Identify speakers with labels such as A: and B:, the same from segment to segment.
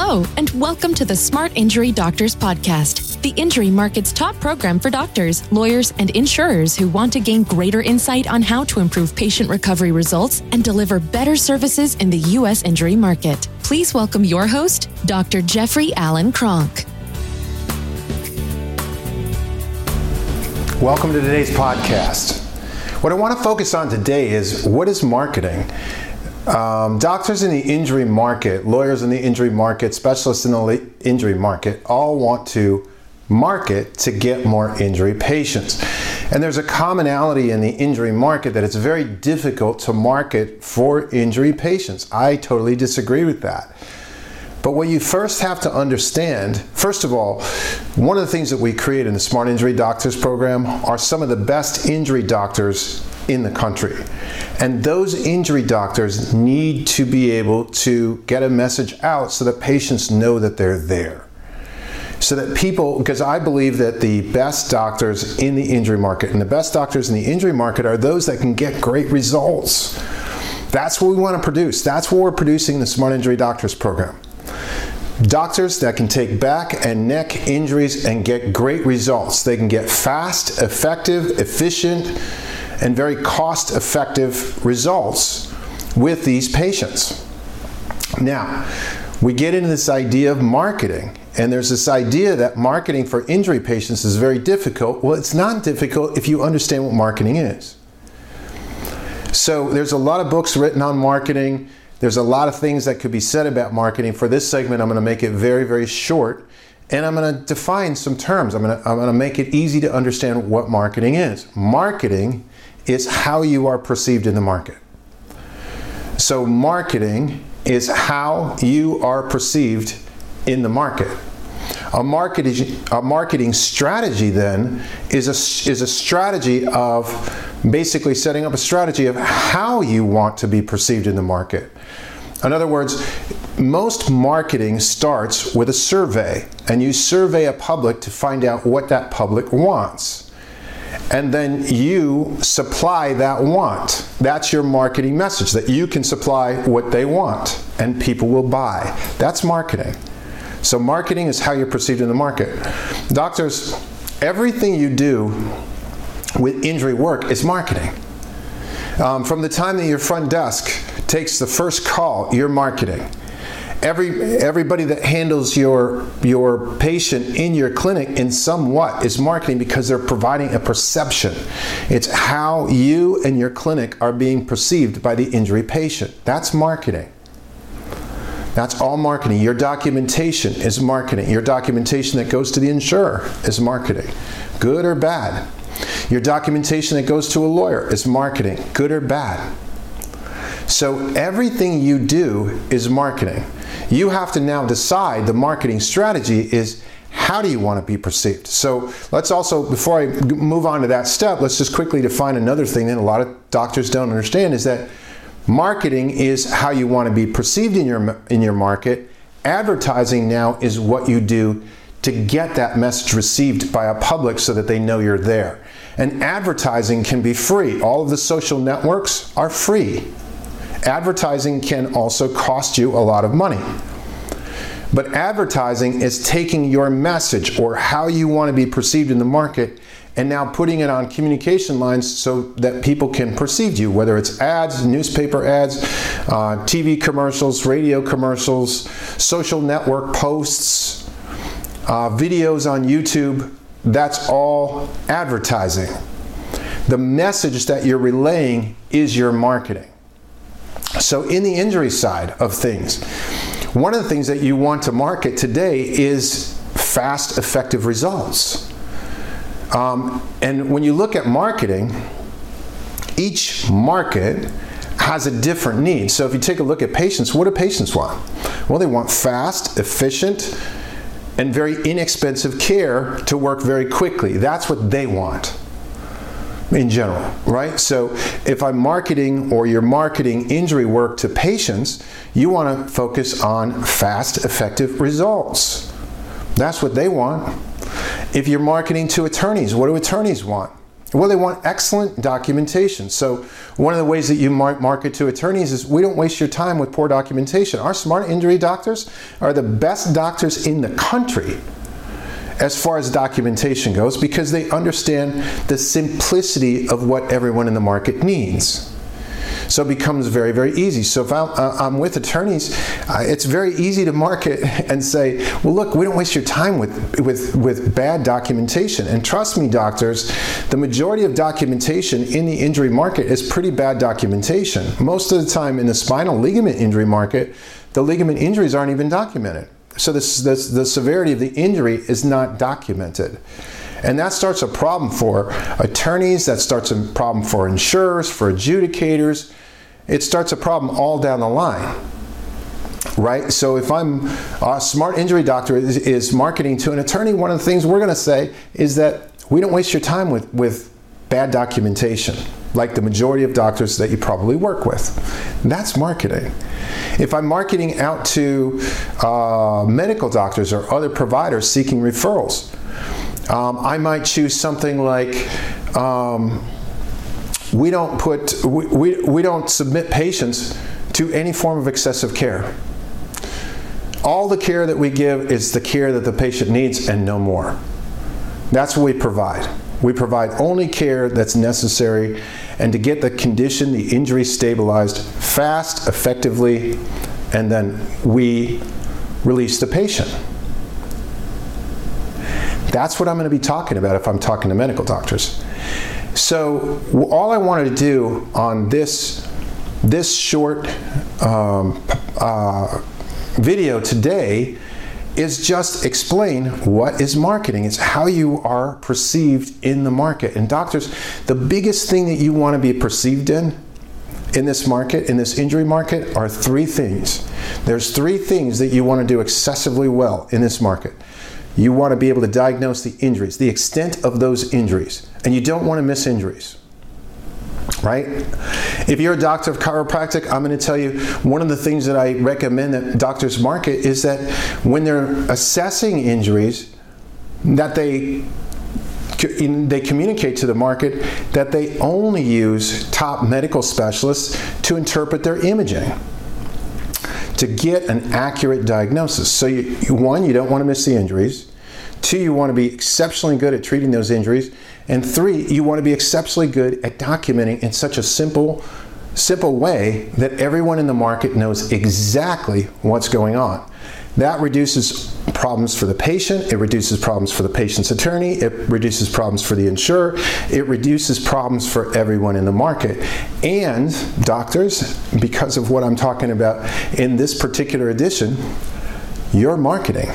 A: Hello, and welcome to the Smart Injury Doctors Podcast, the injury market's top program for doctors, lawyers, and insurers who want to gain greater insight on how to improve patient recovery results and deliver better services in the U.S. injury market. Please welcome your host, Dr. Jeffrey Allen Cronk.
B: Welcome to today's podcast. What I want to focus on today is what is marketing? Um, doctors in the injury market, lawyers in the injury market, specialists in the injury market all want to market to get more injury patients. And there's a commonality in the injury market that it's very difficult to market for injury patients. I totally disagree with that. But what you first have to understand, first of all, one of the things that we create in the Smart Injury Doctors program are some of the best injury doctors in the country. And those injury doctors need to be able to get a message out so that patients know that they're there. So that people, because I believe that the best doctors in the injury market and the best doctors in the injury market are those that can get great results. That's what we want to produce. That's what we're producing the Smart Injury Doctors program. Doctors that can take back and neck injuries and get great results. They can get fast, effective, efficient, and very cost effective results with these patients. Now, we get into this idea of marketing, and there's this idea that marketing for injury patients is very difficult. Well, it's not difficult if you understand what marketing is. So, there's a lot of books written on marketing. There's a lot of things that could be said about marketing. For this segment, I'm going to make it very, very short and I'm going to define some terms. I'm going, to, I'm going to make it easy to understand what marketing is. Marketing is how you are perceived in the market. So, marketing is how you are perceived in the market. A marketing, a marketing strategy then is a, is a strategy of basically setting up a strategy of how you want to be perceived in the market. In other words, most marketing starts with a survey, and you survey a public to find out what that public wants and then you supply that want. That's your marketing message that you can supply what they want and people will buy. That's marketing. So, marketing is how you're perceived in the market. Doctors, everything you do with injury work is marketing. Um, from the time that your front desk takes the first call, you're marketing every everybody that handles your your patient in your clinic in somewhat is marketing because they're providing a perception. It's how you and your clinic are being perceived by the injury patient. That's marketing. That's all marketing. Your documentation is marketing. Your documentation that goes to the insurer is marketing. Good or bad. Your documentation that goes to a lawyer is marketing. Good or bad. So everything you do is marketing. You have to now decide the marketing strategy is how do you want to be perceived? So let's also, before I move on to that step, let's just quickly define another thing that a lot of doctors don't understand is that marketing is how you want to be perceived in your in your market. Advertising now is what you do to get that message received by a public so that they know you're there. And advertising can be free. All of the social networks are free advertising can also cost you a lot of money. But advertising is taking your message or how you want to be perceived in the market and now putting it on communication lines so that people can perceive you, whether it's ads, newspaper ads, uh, TV commercials, radio commercials, social network posts, uh, videos on YouTube. That's all advertising. The message that you're relaying is your marketing. So, in the injury side of things, one of the things that you want to market today is fast, effective results. Um, and when you look at marketing, each market has a different need. So, if you take a look at patients, what do patients want? Well, they want fast, efficient, and very inexpensive care to work very quickly. That's what they want in general, right? So if I'm marketing or you're marketing injury work to patients, you want to focus on fast, effective results. That's what they want. If you're marketing to attorneys, what do attorneys want? Well, they want excellent documentation. So, one of the ways that you market to attorneys is we don't waste your time with poor documentation. Our smart injury doctors are the best doctors in the country as far as documentation goes because they understand the simplicity of what everyone in the market needs. So it becomes very, very easy. So if I'm, uh, I'm with attorneys, uh, it's very easy to market and say, well, look, we don't waste your time with, with, with bad documentation. And trust me, doctors, the majority of documentation in the injury market is pretty bad documentation. Most of the time in the spinal ligament injury market, the ligament injuries aren't even documented. So this, this, the severity of the injury is not documented. And that starts a problem for attorneys, that starts a problem for insurers, for adjudicators. It starts a problem all down the line. Right? So if I'm a smart injury doctor is, is marketing to an attorney, one of the things we're going to say is that we don't waste your time with, with bad documentation, like the majority of doctors that you probably work with. That's marketing. If I'm marketing out to uh, medical doctors or other providers seeking referrals, um, I might choose something like um, we don't put we, we, we don't submit patients to any form of excessive care. All the care that we give is the care that the patient needs and no more. That's what we provide. We provide only care that's necessary and to get the condition, the injury stabilized fast, effectively, and then we release the patient. That's what I'm going to be talking about if I'm talking to medical doctors. So all I wanted to do on this this short um, uh, video today is just explain what is marketing. It's how you are perceived in the market. And doctors, the biggest thing that you want to be perceived in in this market, in this injury market, are three things. There's three things that you want to do excessively well in this market. You want to be able to diagnose the injuries, the extent of those injuries, and you don't want to miss injuries. Right? If you're a doctor of chiropractic, I'm going to tell you one of the things that I recommend that doctors market is that when they're assessing injuries, that they they communicate to the market that they only use top medical specialists to interpret their imaging to get an accurate diagnosis. So, you, one, you don't want to miss the injuries. Two, you want to be exceptionally good at treating those injuries. And three, you want to be exceptionally good at documenting in such a simple, simple way that everyone in the market knows exactly what's going on. That reduces problems for the patient, it reduces problems for the patient's attorney, it reduces problems for the insurer, it reduces problems for everyone in the market. And doctors, because of what I'm talking about in this particular edition, your marketing.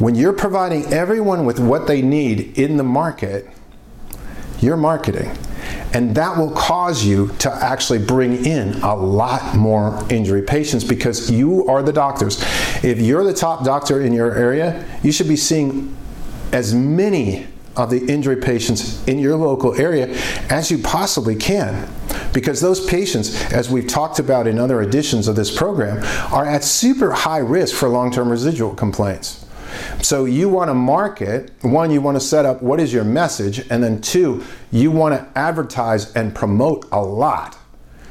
B: When you're providing everyone with what they need in the market, you're marketing. And that will cause you to actually bring in a lot more injury patients because you are the doctors. If you're the top doctor in your area, you should be seeing as many of the injury patients in your local area as you possibly can. Because those patients, as we've talked about in other editions of this program, are at super high risk for long term residual complaints. So you want to market, one, you want to set up what is your message, and then two, you want to advertise and promote a lot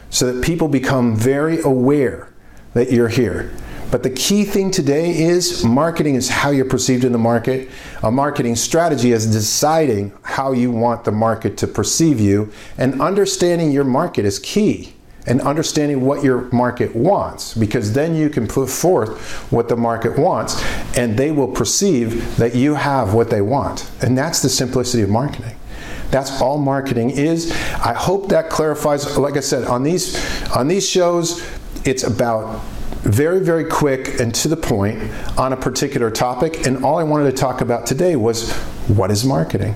B: so that people become very aware that you're here. But the key thing today is marketing is how you're perceived in the market. A marketing strategy is deciding how you want the market to perceive you, and understanding your market is key and understanding what your market wants because then you can put forth what the market wants and they will perceive that you have what they want. And that's the simplicity of marketing. That's all marketing is. I hope that clarifies like I said on these on these shows it's about very very quick and to the point on a particular topic and all I wanted to talk about today was what is marketing?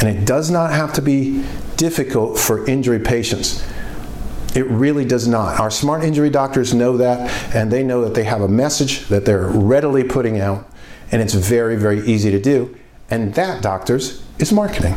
B: And it does not have to be difficult for injury patients. It really does not. Our smart injury doctors know that, and they know that they have a message that they're readily putting out, and it's very, very easy to do. And that, doctors, is marketing.